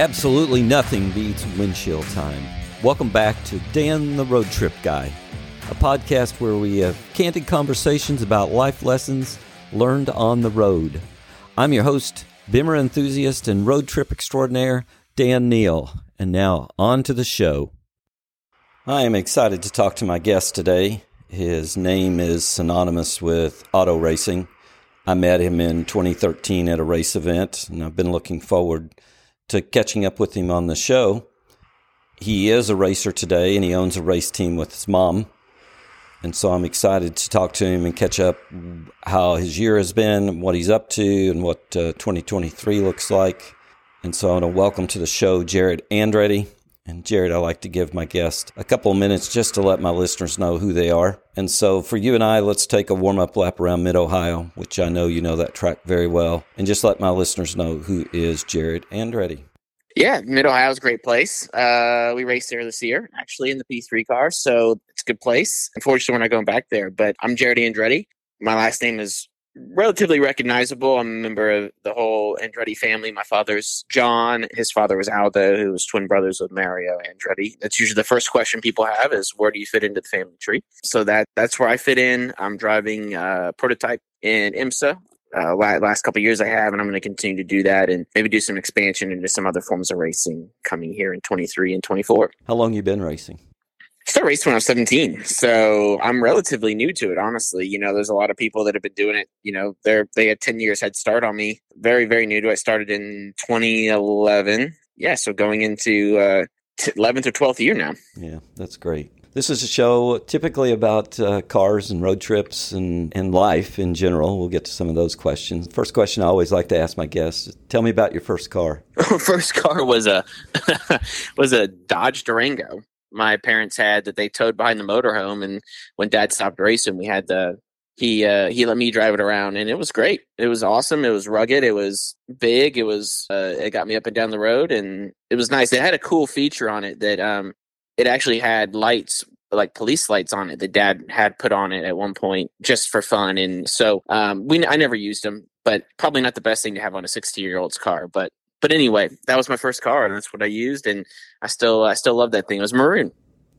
Absolutely nothing beats windshield time. Welcome back to Dan the Road Trip Guy, a podcast where we have candid conversations about life lessons learned on the road. I'm your host, Bimmer enthusiast and road trip extraordinaire, Dan Neal. And now, on to the show. I am excited to talk to my guest today. His name is synonymous with auto racing. I met him in 2013 at a race event, and I've been looking forward to catching up with him on the show. He is a racer today and he owns a race team with his mom. And so I'm excited to talk to him and catch up how his year has been, what he's up to, and what uh, 2023 looks like. And so I want to welcome to the show Jarett Andretti. And Jarett, I like to give my guest a couple of minutes just to let my listeners know who they are. And so for you and I, let's take a warm up lap around Mid Ohio, which I know you know that track very well, and just let my listeners know who is Jarett Andretti. Yeah, Mid Ohio is a great place. Uh, we raced there this year, actually in the P3 car, so it's a good place. Unfortunately, we're not going back there, but I'm Jarett Andretti. My last name is relatively recognizable. I'm a member of the whole Andretti family. My father's John. His father was Aldo, who was twin brothers with Mario Andretti. That's usually the first question people have is where do you fit into the family tree? So that that's where I fit in. I'm driving a prototype in IMSA. Uh, last couple years I have, and I'm going to continue to do that, and maybe do some expansion into some other forms of racing coming here in 23 and 24. How long you been racing? I started racing when I was 17, so I'm relatively new to it. Honestly, you know, there's a lot of people that have been doing it. You know, they're they had 10 years head start on me. Very, very new to it. I started in 2011. Yeah, so going into uh, 11th or 12th year now. Yeah, that's great. This is a show typically about uh, cars and road trips and, and life in general. We'll get to some of those questions. First question I always like to ask my guests: Tell me about your first car. first car was a was a Dodge Durango my parents had that they towed behind the motorhome. And when Dad stopped racing, we had the he uh, he let me drive it around, and it was great. It was awesome. It was rugged. It was big. It was uh, it got me up and down the road, and it was nice. It had a cool feature on it that um it actually had lights like police lights on it that dad had put on it at one point just for fun and so um we i never used them but probably not the best thing to have on a 60 year old's car but but anyway, that was my first car, and that's what I used, and I still I still love that thing. It was maroon.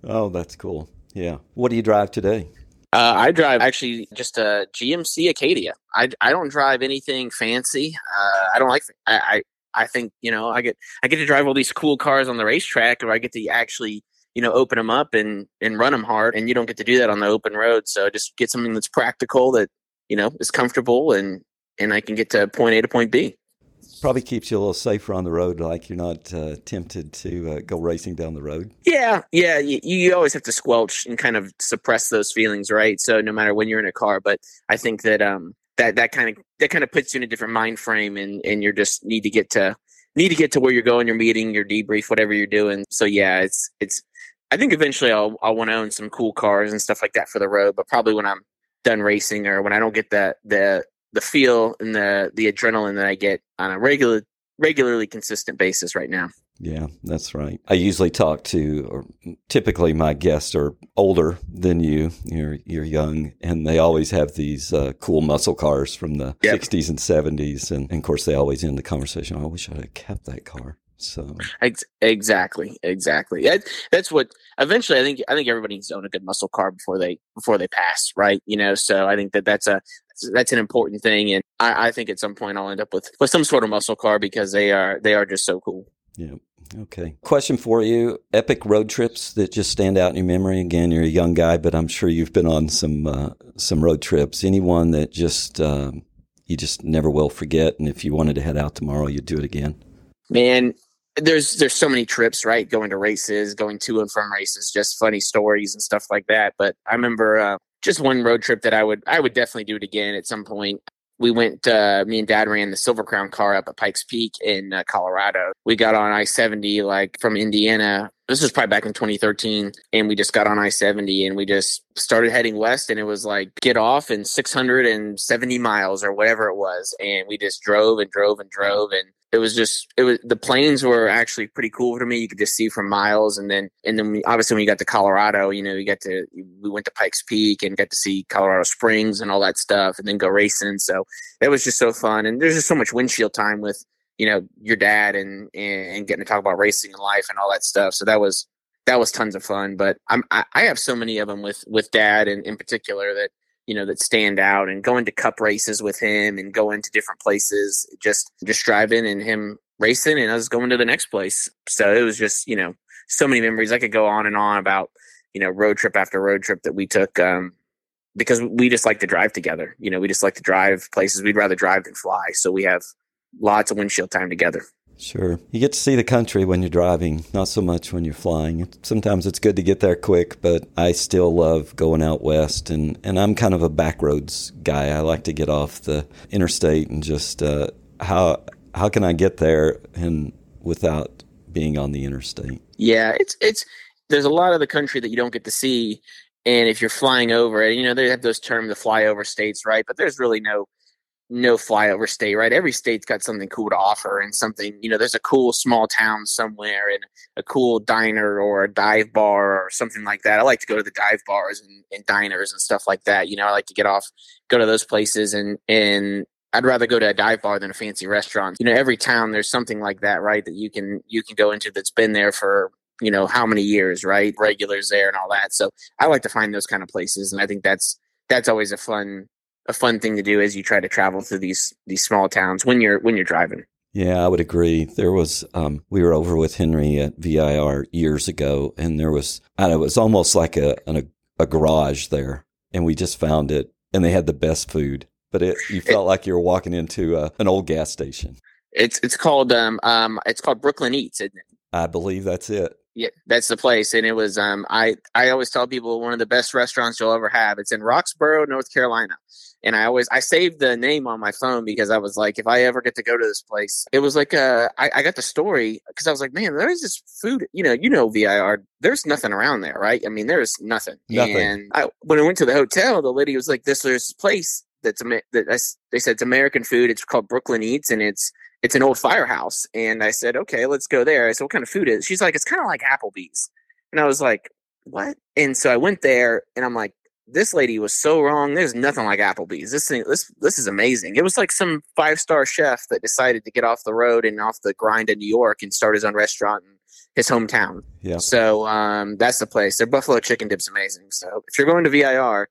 Oh, that's cool. Yeah. What do you drive today? Uh, I drive actually just a GMC Acadia. I, I don't drive anything fancy. Uh, I don't like. I, I I think you know I get I get to drive all these cool cars on the racetrack, or I get to actually you know open them up and and run them hard, and you don't get to do that on the open road. So just get something that's practical that you know is comfortable and and I can get to point A to point B probably keeps you a little safer on the road, like you're not uh, tempted to uh, go racing down the road. Yeah, yeah. You, you, always have to squelch and kind of suppress those feelings, right? So no matter when you're in a car, but I think that um that that kind of that kind of puts you in a different mind frame, and and you just need to get to need to get to where you're going, your meeting, your debrief, whatever you're doing. So yeah, it's it's. I think eventually I'll I'll want to own some cool cars and stuff like that for the road, but probably when I'm done racing or when I don't get that the the feel and the the adrenaline that I get on a regular regularly consistent basis right now. Yeah, that's right. I usually talk to, or typically my guests are older than you. You're you're young, and they always have these uh, cool muscle cars from the yep. '60s and '70s, and, and, of course they always end the conversation. I wish I'd have kept that car. So exactly, exactly. That, that's what eventually I think. I think everybody needs to own a good muscle car before they before they pass, right? You know, so I think that that's a that's an important thing, and I, I think at some point I'll end up with with some sort of muscle car because they are they are just so cool. Yeah. Okay. Question for you: Epic road trips that just stand out in your memory. Again, you're a young guy, but I'm sure you've been on some uh, some road trips. Anyone that just uh, you just never will forget, and if you wanted to head out tomorrow, you'd do it again. Man, there's there's so many trips, right? Going to races, going to and from races, just funny stories and stuff like that. But I remember uh, just one road trip that I would I would definitely do it again at some point. We went. Uh, me and Dad ran the Silver Crown car up at Pikes Peak in uh, Colorado. We got on I seventy like from Indiana. This was probably back in 2013, and we just got on I seventy and we just started heading west. And it was like get off in 670 miles or whatever it was, and we just drove and drove and drove and it was just it was the plains were actually pretty cool to me. You could just see from miles, and then and then we, obviously when you got to Colorado, you know, you got to we went to Pikes Peak and got to see Colorado Springs and all that stuff, and then go racing. So that was just so fun, and there's just so much windshield time with you know your dad and and getting to talk about racing and life and all that stuff. So that was that was tons of fun. But I'm I, I have so many of them with with dad and in particular that you know that stand out and going to cup races with him and going to different places just just driving and him racing and us going to the next place. So it was just you know so many memories. I could go on and on about you know road trip after road trip that we took um because we just like to drive together. You know we just like to drive places. We'd rather drive than fly. So we have lots of windshield time together Sure. You get to see the country when you're driving, not so much when you're flying. Sometimes it's good to get there quick, but I still love going out west, and, and I'm kind of a backroads guy. I like to get off the interstate and just uh, how how can I get there and without being on the interstate? Yeah, it's it's there's a lot of the country that you don't get to see, and if you're flying over it, you know they have those terms the flyover states, right? But there's really no no flyover state, right? Every state's got something cool to offer and something, you know, there's a cool small town somewhere and a cool diner or a dive bar or something like that. I like to go to the dive bars and, and diners and stuff like that. You know, I like to get off, go to those places and, and I'd rather go to a dive bar than a fancy restaurant. You know, every town there's something like that, right? That you can, you can go into that's been there for, you know, how many years, right? Regulars there and all that. So I like to find those kind of places. And I think that's, that's always a fun a fun thing to do as you try to travel through these these small towns when you're when you're driving. Yeah, I would agree. There was um, we were over with Henry at VIR years ago, and there was and it was almost like a, a a garage there, and we just found it, and they had the best food, but it you felt it, like you were walking into a, an old gas station. It's it's called um um it's called Brooklyn Eats, isn't it? I believe that's it. Yeah, that's the place, and it was. Um, I I always tell people one of the best restaurants you'll ever have. It's in Roxboro, North Carolina, and I always I saved the name on my phone because I was like, if I ever get to go to this place, it was like uh, I, I got the story because I was like, man, there's this food, you know, you know, VIR, there's nothing around there, right? I mean, there's nothing. Nothing. And I, when I went to the hotel, the lady was like, this there's place that's that I, they said it's American food. It's called Brooklyn Eats, and it's it's an old firehouse. And I said, okay, let's go there. I said, what kind of food is? It? She's like, it's kind of like Applebee's. And I was like, what? And so I went there, and I'm like, this lady was so wrong. There's nothing like Applebee's. This thing, this this is amazing. It was like some five star chef that decided to get off the road and off the grind in New York and start his own restaurant in his hometown. Yeah. So um, that's the place. Their buffalo chicken dip's amazing. So if you're going to VIR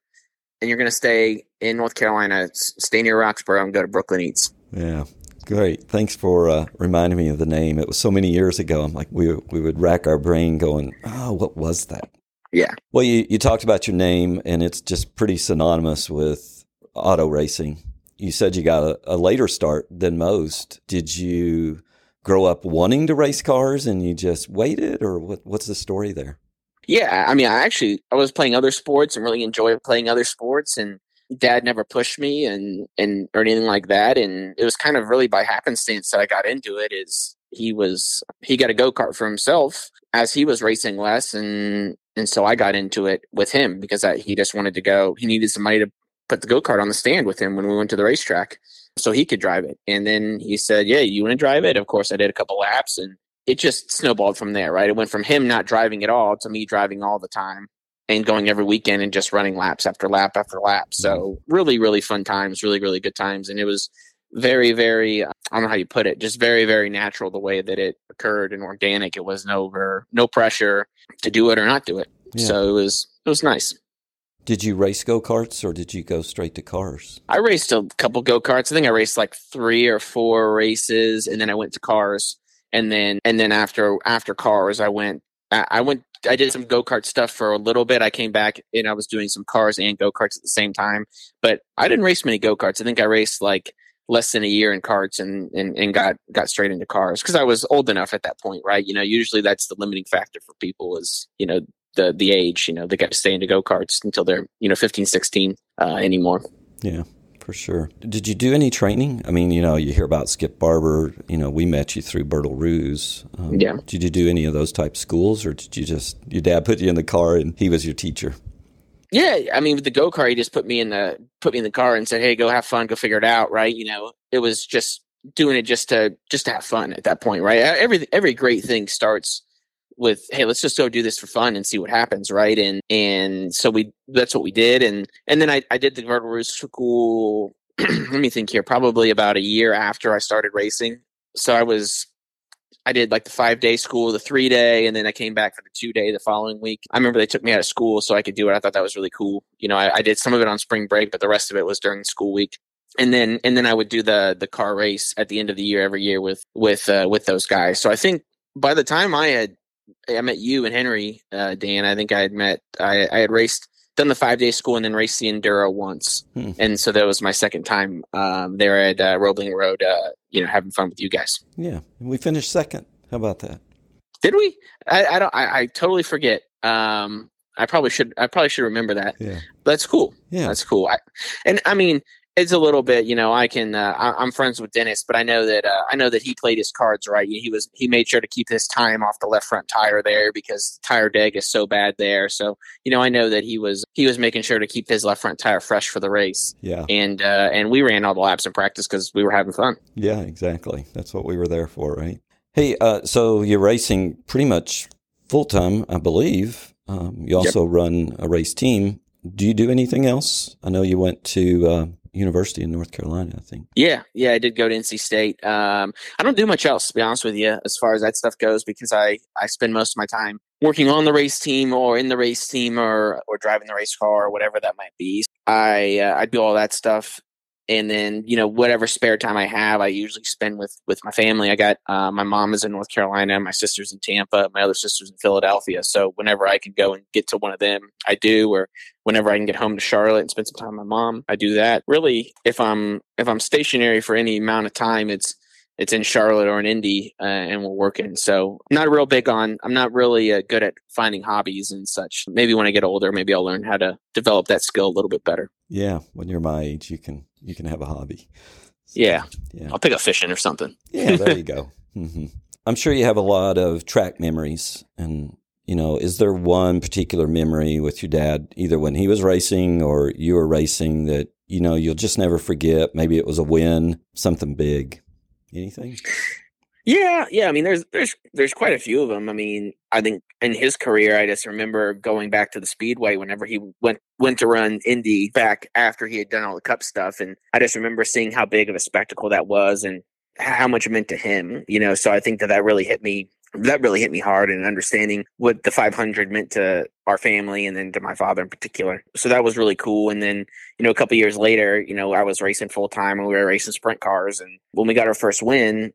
and you're going to stay in North Carolina, stay near Roxboro and go to Brooklyn Eats. Yeah. Great. Thanks for uh, reminding me of the name. It was so many years ago. I'm like, we, we would rack our brain going, oh, what was that? Yeah. Well, you, you talked about your name, and it's just pretty synonymous with auto racing. You said you got a, a later start than most. Did you grow up wanting to race cars and you just waited, or what, what's the story there? Yeah, I mean, I actually I was playing other sports and really enjoyed playing other sports, and dad never pushed me and and or anything like that, and it was kind of really by happenstance that I got into it. Is he was he got a go kart for himself as he was racing less, and and so I got into it with him because I, he just wanted to go. He needed somebody to put the go kart on the stand with him when we went to the racetrack, so he could drive it. And then he said, "Yeah, you want to drive it?" Of course, I did a couple laps, and it just snowballed from there. Right, it went from him not driving at all to me driving all the time and going every weekend and just running laps after lap after lap. So mm-hmm. really, really fun times, really, really good times, and it was very, very, I don't know how you put it, just very, very natural the way that it occurred and organic. It was no, no pressure to do it or not do it. Yeah. So it was, it was nice. Did you race go karts or did you go straight to cars? I raced a couple go karts. I think I raced like three or four races and then I went to cars. And then, and then after, after cars, I went, I went, I did some go kart stuff for a little bit. I came back and I was doing some cars and go karts at the same time, but I didn't race many go karts. I think I raced like less than a year in carts and and, and got got straight into cars because I was old enough at that point, right? You know, usually that's the limiting factor for people is you know the the age. You know, they got to stay into go karts until they're you know 15, 16 uh, anymore. Yeah. For sure. Did you do any training? I mean, you know, you hear about Skip Barber. You know, we met you through Bertil Roos. Um, yeah. Did you do any of those type schools, or did you just your dad put you in the car and he was your teacher? Yeah, I mean, with the go kart, he just put me in the put me in the car and said, "Hey, go have fun, go figure it out." Right? You know, it was just doing it just to just to have fun at that point, right? Every every great thing starts with, "Hey, let's just go do this for fun and see what happens," right? And and so we that's what we did, and and then I I did the Bertil Roos school. let me think here. Probably about a year after I started racing, so I was I did like the five day school, the three day, and then I came back for the two day the following week. I remember they took me out of school so I could do it. I thought that was really cool. You know, I, I did some of it on spring break, but the rest of it was during school week. And then and then I would do the the car race at the end of the year every year with with uh, with those guys. So I think by the time I had I met you and Henry, uh, Dan, I think I had met I, I had raced done the five day school and then raced the enduro once, hmm. and so that was my second time um, there at uh, Roebling Road. Uh, you know, having fun with you guys. Yeah, we finished second. How about that? Did we? I, I don't. I, I, totally forget. Um, I probably should. I probably should remember that. Yeah, that's cool. Yeah, that's cool. I, and I mean, it's a little bit, you know, I can, uh, I, am friends with Dennis, but I know that, uh, I know that he played his cards right. He was, he made sure to keep his time off the left front tire there because the tire deg is so bad there. So, you know, I know that he was, he was making sure to keep his left front tire fresh for the race. Yeah. And, uh, and we ran all the laps in practice because we were having fun. Yeah, exactly. That's what we were there for, right? Hey, uh, so you're racing pretty much full time, I believe. Um, you also yep. run a race team. Do you do anything else? I know you went to, uh, university in North Carolina, I think. Yeah, yeah, I did go to NC State. Um, I don't do much else, to be honest with you, as far as that stuff goes, because I I spend most of my time working on the race team or in the race team or or driving the race car or whatever that might be. I uh, I do all that stuff and then you know whatever spare time I have, I usually spend with with my family. I got uh, my mom is in North Carolina, my sister's in Tampa, my other sister's in Philadelphia. So whenever I can go and get to one of them, I do. Or whenever I can get home to Charlotte and spend some time with my mom, I do that. Really, if I'm if I'm stationary for any amount of time, it's it's in Charlotte or in Indy, uh, and we're working. So I'm not real big on. I'm not really uh, good at finding hobbies and such. Maybe when I get older, maybe I'll learn how to develop that skill a little bit better. Yeah, when you're my age, you can you can have a hobby. So, yeah, yeah. I'll pick up fishing or something. Yeah, there you go. Mm-hmm. I'm sure you have a lot of track memories, and you know, is there one particular memory with your dad, either when he was racing or you were racing, that you know you'll just never forget? Maybe it was a win, something big. Anything? Yeah, yeah. I mean, there's there's there's quite a few of them. I mean, I think in his career, I just remember going back to the speedway whenever he went went to run Indy back after he had done all the Cup stuff, and I just remember seeing how big of a spectacle that was and how much it meant to him. You know, so I think that that really hit me. That really hit me hard and understanding what the 500 meant to our family and then to my father in particular. So that was really cool. And then, you know, a couple years later, you know, I was racing full time and we were racing sprint cars. And when we got our first win,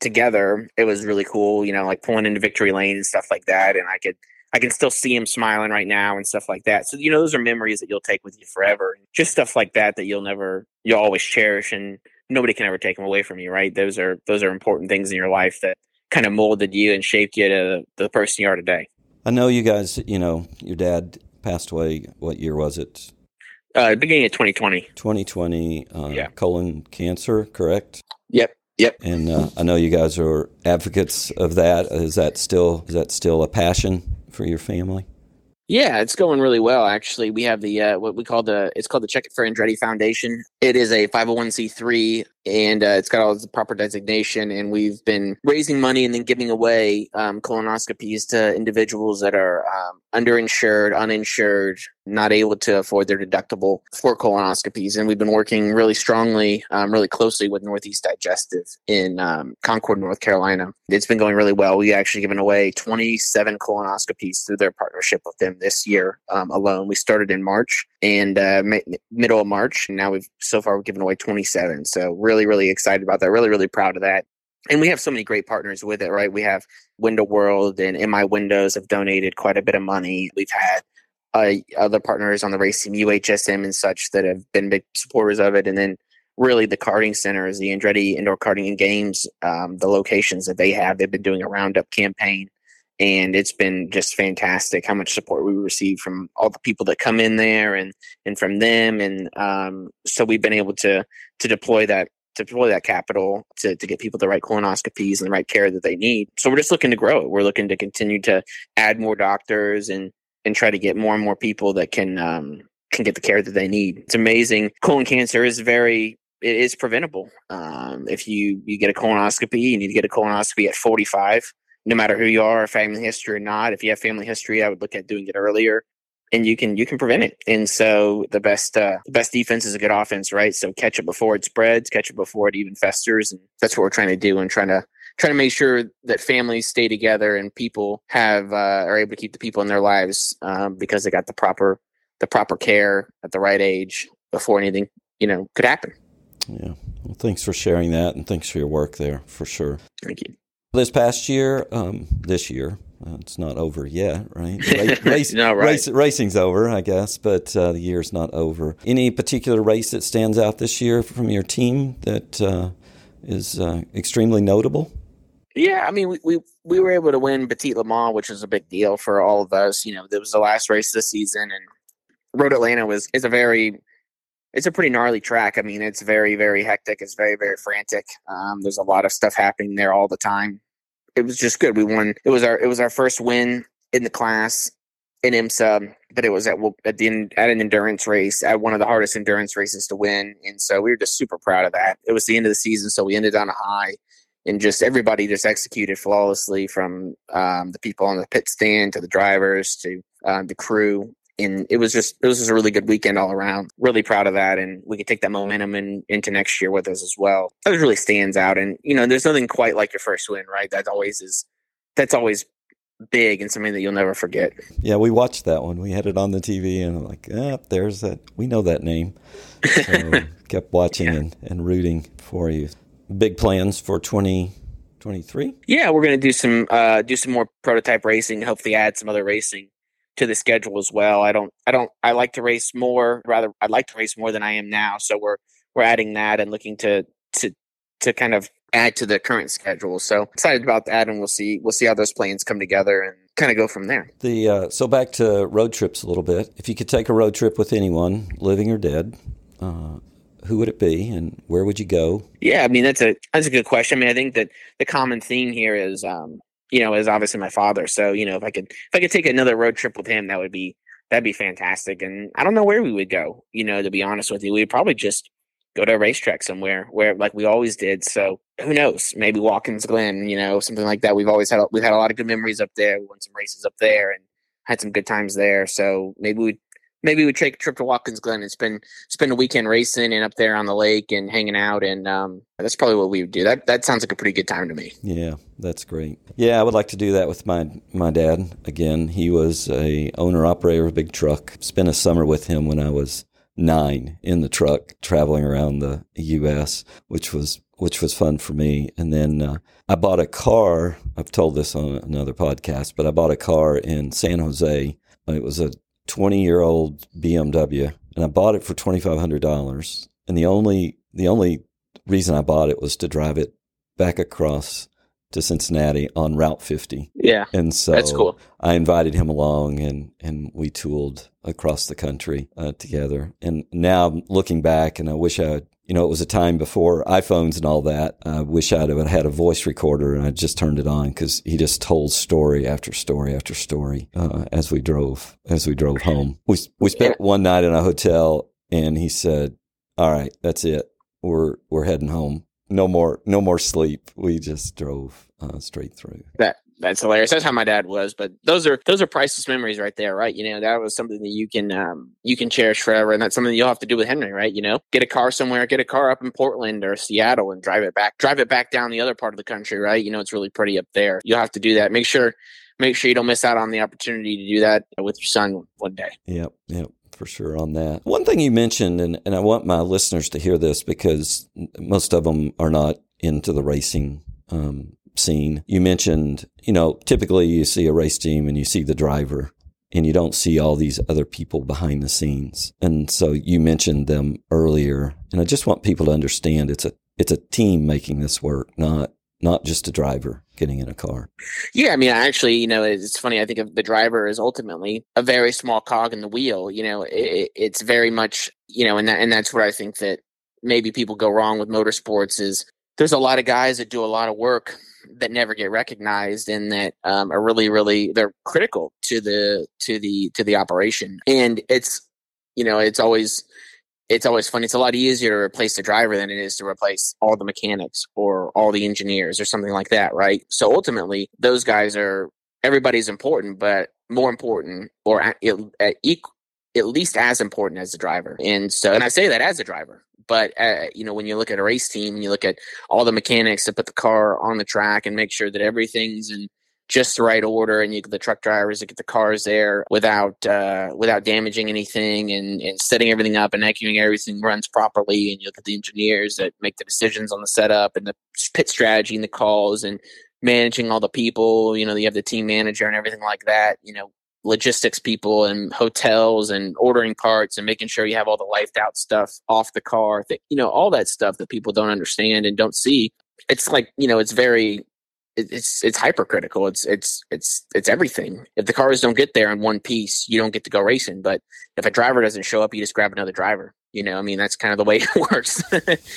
together, it was really cool, you know, like pulling into victory lane and stuff like that. And I could, I can still see him smiling right now and stuff like that. So, you know, those are memories that you'll take with you forever. Just stuff like that that you'll never, you'll always cherish and nobody can ever take them away from you, right? Those are, those are important things in your life that kind of molded you and shaped you to the person you are today. I know you guys, you know, your dad passed away. What year was it? Uh, beginning of 2020. 2020, uh, yeah. colon cancer, correct? Yep. Yep. And uh, I know you guys are advocates of that. Is that still is that still a passion for your family? Yeah, it's going really well. Actually, we have the uh, what we call the it's called the Check It for Andretti Foundation. It is a 501c3 and uh, it's got all the proper designation. And we've been raising money and then giving away um, colonoscopies to individuals that are um, underinsured, uninsured, not able to afford their deductible for colonoscopies. And we've been working really strongly, um, really closely with Northeast Digestive in um, Concord, North Carolina. It's been going really well. We actually given away 27 colonoscopies through their partnership with them this year um, alone. We started in March and uh, middle of March. And now we've so far we've given away 27. So really, really excited about that. Really, really proud of that. And we have so many great partners with it, right? We have Window World and MI Windows have donated quite a bit of money. We've had uh, other partners on the race team, UHSM and such, that have been big supporters of it. And then really the karting centers, the Andretti Indoor Karting and Games, um, the locations that they have, they've been doing a roundup campaign and it's been just fantastic how much support we receive from all the people that come in there and and from them and um, so we've been able to to deploy that to deploy that capital to, to get people the right colonoscopies and the right care that they need. So we're just looking to grow. We're looking to continue to add more doctors and and try to get more and more people that can um, can get the care that they need. It's amazing. Colon cancer is very it is preventable. Um, if you you get a colonoscopy you need to get a colonoscopy at 45 no matter who you are, family history or not. If you have family history, I would look at doing it earlier. and you can you can prevent it. And so the best uh, the best defense is a good offense, right? So catch it before it spreads, catch it before it even festers, and that's what we're trying to do and trying to trying to make sure that families stay together and people have uh, are able to keep the people in their lives um, because they got the proper the proper care at the right age before anything you know could happen. Yeah. Well, thanks for sharing that, and thanks for your work there for sure. Thank you. This past year, um, this year, uh, it's not over yet, right? Race, no, right. Race, racing's over, I guess, but uh, the year's not over. Any particular race that stands out this year from your team that uh, is uh, extremely notable? Yeah, I mean, we, we we were able to win Petit Le Mans, which was a big deal for all of us. You know, it was the last race this season, and Road Atlanta was is a very it's a pretty gnarly track. I mean, it's very very hectic. It's very very frantic. Um, there's a lot of stuff happening there all the time. It was just good. We won. It was our it was our first win in the class in IMSA, but it was at at the at an endurance race at one of the hardest endurance races to win, and so we were just super proud of that. It was the end of the season, so we ended on a high and just everybody just executed flawlessly from um, the people on the pit stand to the drivers to uh, the crew and it was just it was just a really good weekend all around. Really proud of that and we could take that momentum in, into next year with us as well. That really stands out and you know there's nothing quite like your first win right? That always is that's always big and something that you'll never forget. Yeah we watched that one. We had it on the tv and I'm like ah, there's that we know that name. So kept watching yeah. and, and rooting for you. Big plans for 2023? Yeah, we're going to do some uh, do some more prototype racing. Hopefully, add some other racing to the schedule as well. I don't I don't I like to race more. Rather, I'd like to race more than I am now. So we're we're adding that and looking to to to kind of add to the current schedule. So excited about that, and we'll see we'll see how those plans come together and kind of go from there. The uh, so back to road trips a little bit. If you could take a road trip with anyone, living or dead, uh, who would it be and where would you go? Yeah, I mean that's a that's a good question. I mean, I think that the common theme here is um, you know, is obviously my father. So, you know, if I could if I could take another road trip with him, that would be that'd be fantastic. And I don't know where we would go, you know, to be honest with you. We'd probably just go to a racetrack somewhere where like we always did. So who knows? Maybe Watkins Glen, you know, something like that. We've always had we've had a lot of good memories up there. We won some races up there and had some good times there. So maybe we'd maybe we take a trip to Watkins Glen and spend spend a weekend racing and up there on the lake and hanging out and um, that's probably what we would do. That that sounds like a pretty good time to me. Yeah, that's great. Yeah, I would like to do that with my my dad again. He was a owner operator of a big truck. Spent a summer with him when I was nine in the truck traveling around the U.S., which was which was fun for me. And then uh, I bought a car. I've told this on another podcast, but I bought a car in San Jose. It was a 20 year old BMW and I bought it for $2,500. And the only, the only reason I bought it was to drive it back across to Cincinnati on Route 50. Yeah. And so that's cool. I invited him along and, and we tooled across the country uh, together. And now looking back, and I wish I you know, it was a time before iPhones and all that. I wish I'd have had a voice recorder and I just turned it on because he just told story after story after story uh, as we drove as we drove home. We we spent one night in a hotel and he said, "All right, that's it. We're we're heading home. No more no more sleep. We just drove uh, straight through." That that's hilarious. That's how my dad was. But those are those are priceless memories right there, right? You know, that was something that you can um, you can cherish forever, and that's something you'll have to do with Henry, right? You know, get a car somewhere, get a car up in Portland or Seattle, and drive it back, drive it back down the other part of the country, right? You know, it's really pretty up there. You'll have to do that. Make sure make sure you don't miss out on the opportunity to do that with your son one day. Yep, yep for sure on that. One thing you mentioned, and, and I want my listeners to hear this because most of them are not into the racing um, scene. You mentioned, you know, typically you see a race team and you see the driver and you don't see all these other people behind the scenes. And so you mentioned them earlier. And I just want people to understand it's a it's a team making this work, not not just a driver getting in a car. Yeah, I mean, actually, you know, it's funny. I think of the driver is ultimately a very small cog in the wheel. You know, it, it's very much, you know, and that and that's where I think that maybe people go wrong with motorsports is there's a lot of guys that do a lot of work that never get recognized and that um, are really really they're critical to the to the to the operation. And it's you know it's always it's always fun. It's a lot easier to replace the driver than it is to replace all the mechanics or all the engineers or something like that right? So ultimately those guys are everybody's important but more important or at, at, at least as important as the driver. And so, and I say that as a driver, but uh, you know, when you look at a race team and you look at all the mechanics that put the car on the track and make sure that everything's in just the right order, and you the truck drivers to get the cars there without uh, without damaging anything, and, and setting everything up and making everything runs properly. And you look at the engineers that make the decisions on the setup and the pit strategy and the calls and managing all the people. You know, you have the team manager and everything like that. You know, logistics people and hotels and ordering parts and making sure you have all the lifed out stuff off the car that you know all that stuff that people don't understand and don't see. It's like you know it's very it's it's hypercritical. It's it's it's it's everything. If the cars don't get there in one piece you don't get to go racing. But if a driver doesn't show up you just grab another driver. You know i mean that's kind of the way it works.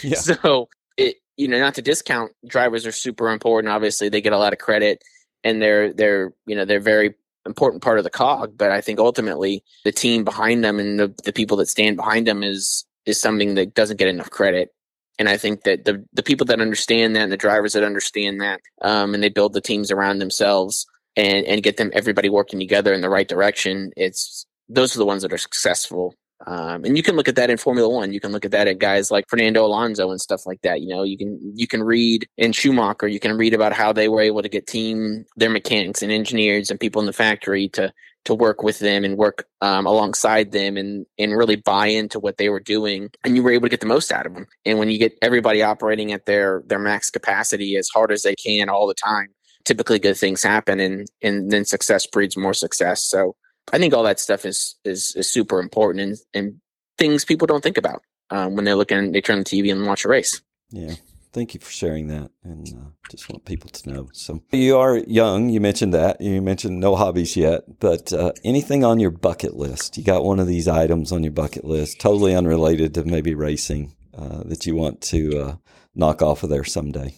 Yeah. so it you know not to discount drivers are super important. Obviously they get a lot of credit and they're they're you know they're very important part of the cog, but I think ultimately the team behind them and the, the people that stand behind them is is something that doesn't get enough credit. And I think that the the people that understand that and the drivers that understand that, um, and they build the teams around themselves and and get them everybody working together in the right direction, it's those are the ones that are successful um, and you can look at that in Formula One. You can look at that at guys like Fernando Alonso and stuff like that. You know, you can you can read in Schumacher. You can read about how they were able to get team their mechanics and engineers and people in the factory to to work with them and work um, alongside them and and really buy into what they were doing. And you were able to get the most out of them. And when you get everybody operating at their their max capacity as hard as they can all the time, typically good things happen, and and then success breeds more success. So I think all that stuff is is, is super important and, and things people don't think about um, when they're looking. They turn the TV and watch a race. Yeah. Thank you for sharing that, and uh, just want people to know. So you are young. You mentioned that. You mentioned no hobbies yet, but uh, anything on your bucket list? You got one of these items on your bucket list, totally unrelated to maybe racing, uh, that you want to uh, knock off of there someday.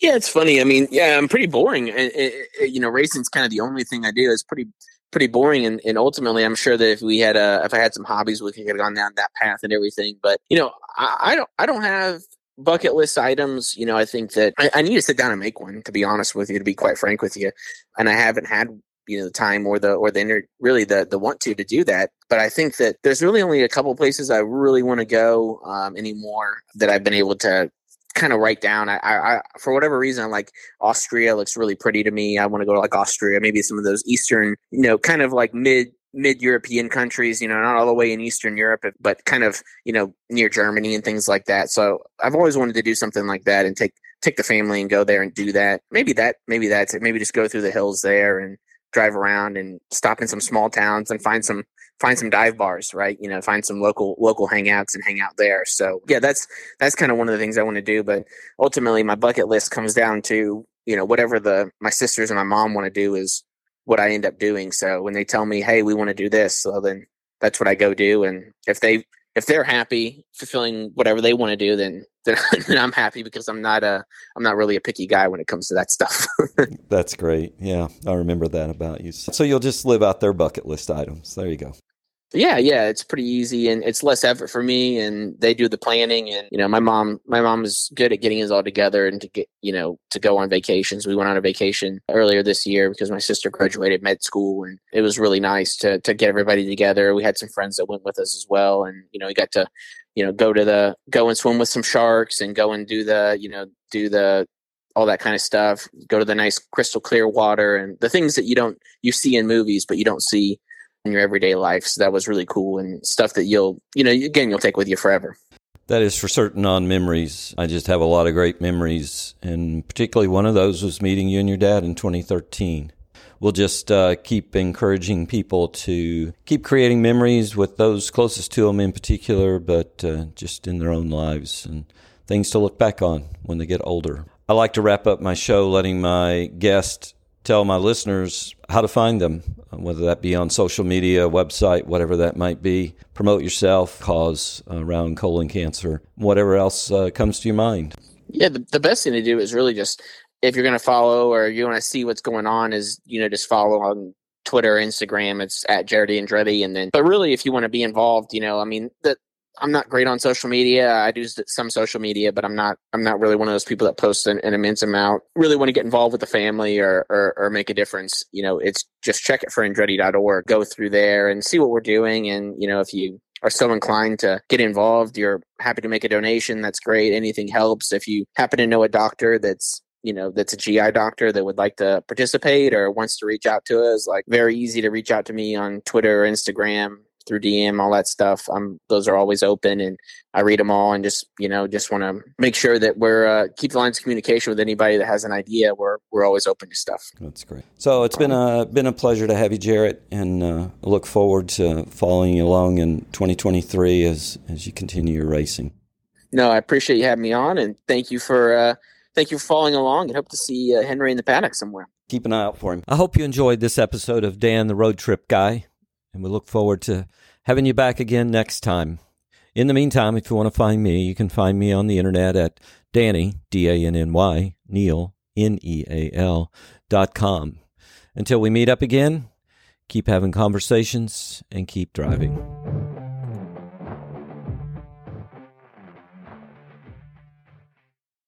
Yeah, it's funny. I mean, yeah, I'm pretty boring. It, it, it, you know, racing's kind of the only thing I do. It's pretty pretty boring and, and ultimately i'm sure that if we had a if i had some hobbies we could have gone down that path and everything but you know I, I, don't i don't have bucket list items you know i think that I, I, need to sit down and make one to be honest with you to be quite frank with you and i haven't had you know the time or the or the inner really the the want to to do that but i think that there's really only a couple places i really want to go um, anymore that i've been able to kind of write down. I, I, for whatever reason, like Austria looks really pretty to me. I want to go to like Austria, maybe some of those Eastern, you know, kind of like mid mid European countries, you know, not all the way in Eastern Europe, but kind of, you know, near Germany and things like that. So I've always wanted to do something like that and take take the family and go there and do that. Maybe that maybe that's it. Maybe just go through the hills there and drive around and stop in some small towns and find some find some dive bars, right? You know, find some local local hangouts and hang out there. So yeah, that's that's kind of one of the things I want to do. But ultimately, my bucket list comes down to you know whatever the my sisters and my mom want to do is what I end up doing. So when they tell me, hey, we want to do this, so then that's what I go do. And if they if they're happy fulfilling whatever they want to do, then then, then I'm happy because I'm not a I'm not really a picky guy when it comes to that stuff. That's great. Yeah, I remember that about you. So you'll just live out their bucket list items. There you go. Yeah, yeah, it's pretty easy and it's less effort for me and they do the planning and you know, my mom my mom is good at getting us all together and to get, you know, to go on vacations. We went on a vacation earlier this year because my sister graduated med school and it was really nice to to get everybody together. We had some friends that went with us as well and you know, we got to you know, go to the go and swim with some sharks and go and do the, you know, do the all that kind of stuff. Go to the nice crystal clear water and the things that you don't you see in movies but you don't see in your everyday life. So that was really cool and stuff that you'll, you know, again, you'll take with you forever. That is for certain on memories. I just have a lot of great memories. And particularly one of those was meeting you and your dad in 2013. We'll just uh, keep encouraging people to keep creating memories with those closest to them in particular, but uh, just in their own lives and things to look back on when they get older. I like to wrap up my show letting my guest tell my listeners how to find them, whether that be on social media, website, whatever that might be. Promote yourself, cause around colon cancer, whatever else uh, comes to your mind. Yeah, the, the best thing to do is really just if you're going to follow or you want to see what's going on, is you know just follow on Twitter, Instagram. It's at Jarett Andretti, and then but really if you want to be involved, you know, I mean the I'm not great on social media. I do some social media, but I'm not I'm not really one of those people that posts an, an immense amount. Really want to get involved with the family or, or, or make a difference. You know, it's just check it for Andretti.org. Go through there and see what we're doing. And you know, if you are so inclined to get involved, you're happy to make a donation. That's great. Anything helps. If you happen to know a doctor that's you know that's a GI doctor that would like to participate or wants to reach out to us, like very easy to reach out to me on Twitter or Instagram through DM, all that stuff. Um, those are always open, and I read them all, and just you know, just want to make sure that we're uh, keep the lines of communication with anybody that has an idea. We're we're always open to stuff. That's great. So it's been a been a pleasure to have you, Jarett, and uh, look forward to following you along in 2023 as as you continue your racing. No, I appreciate you having me on, and thank you for uh, thank you for following along, and hope to see uh, Henry in the paddock somewhere. Keep an eye out for him. I hope you enjoyed this episode of Dan the Road Trip Guy and we look forward to having you back again next time. In the meantime, if you want to find me, you can find me on the internet at Danny, D A N N Y, Neal, N E A L, dot com. Until we meet up again, keep having conversations and keep driving.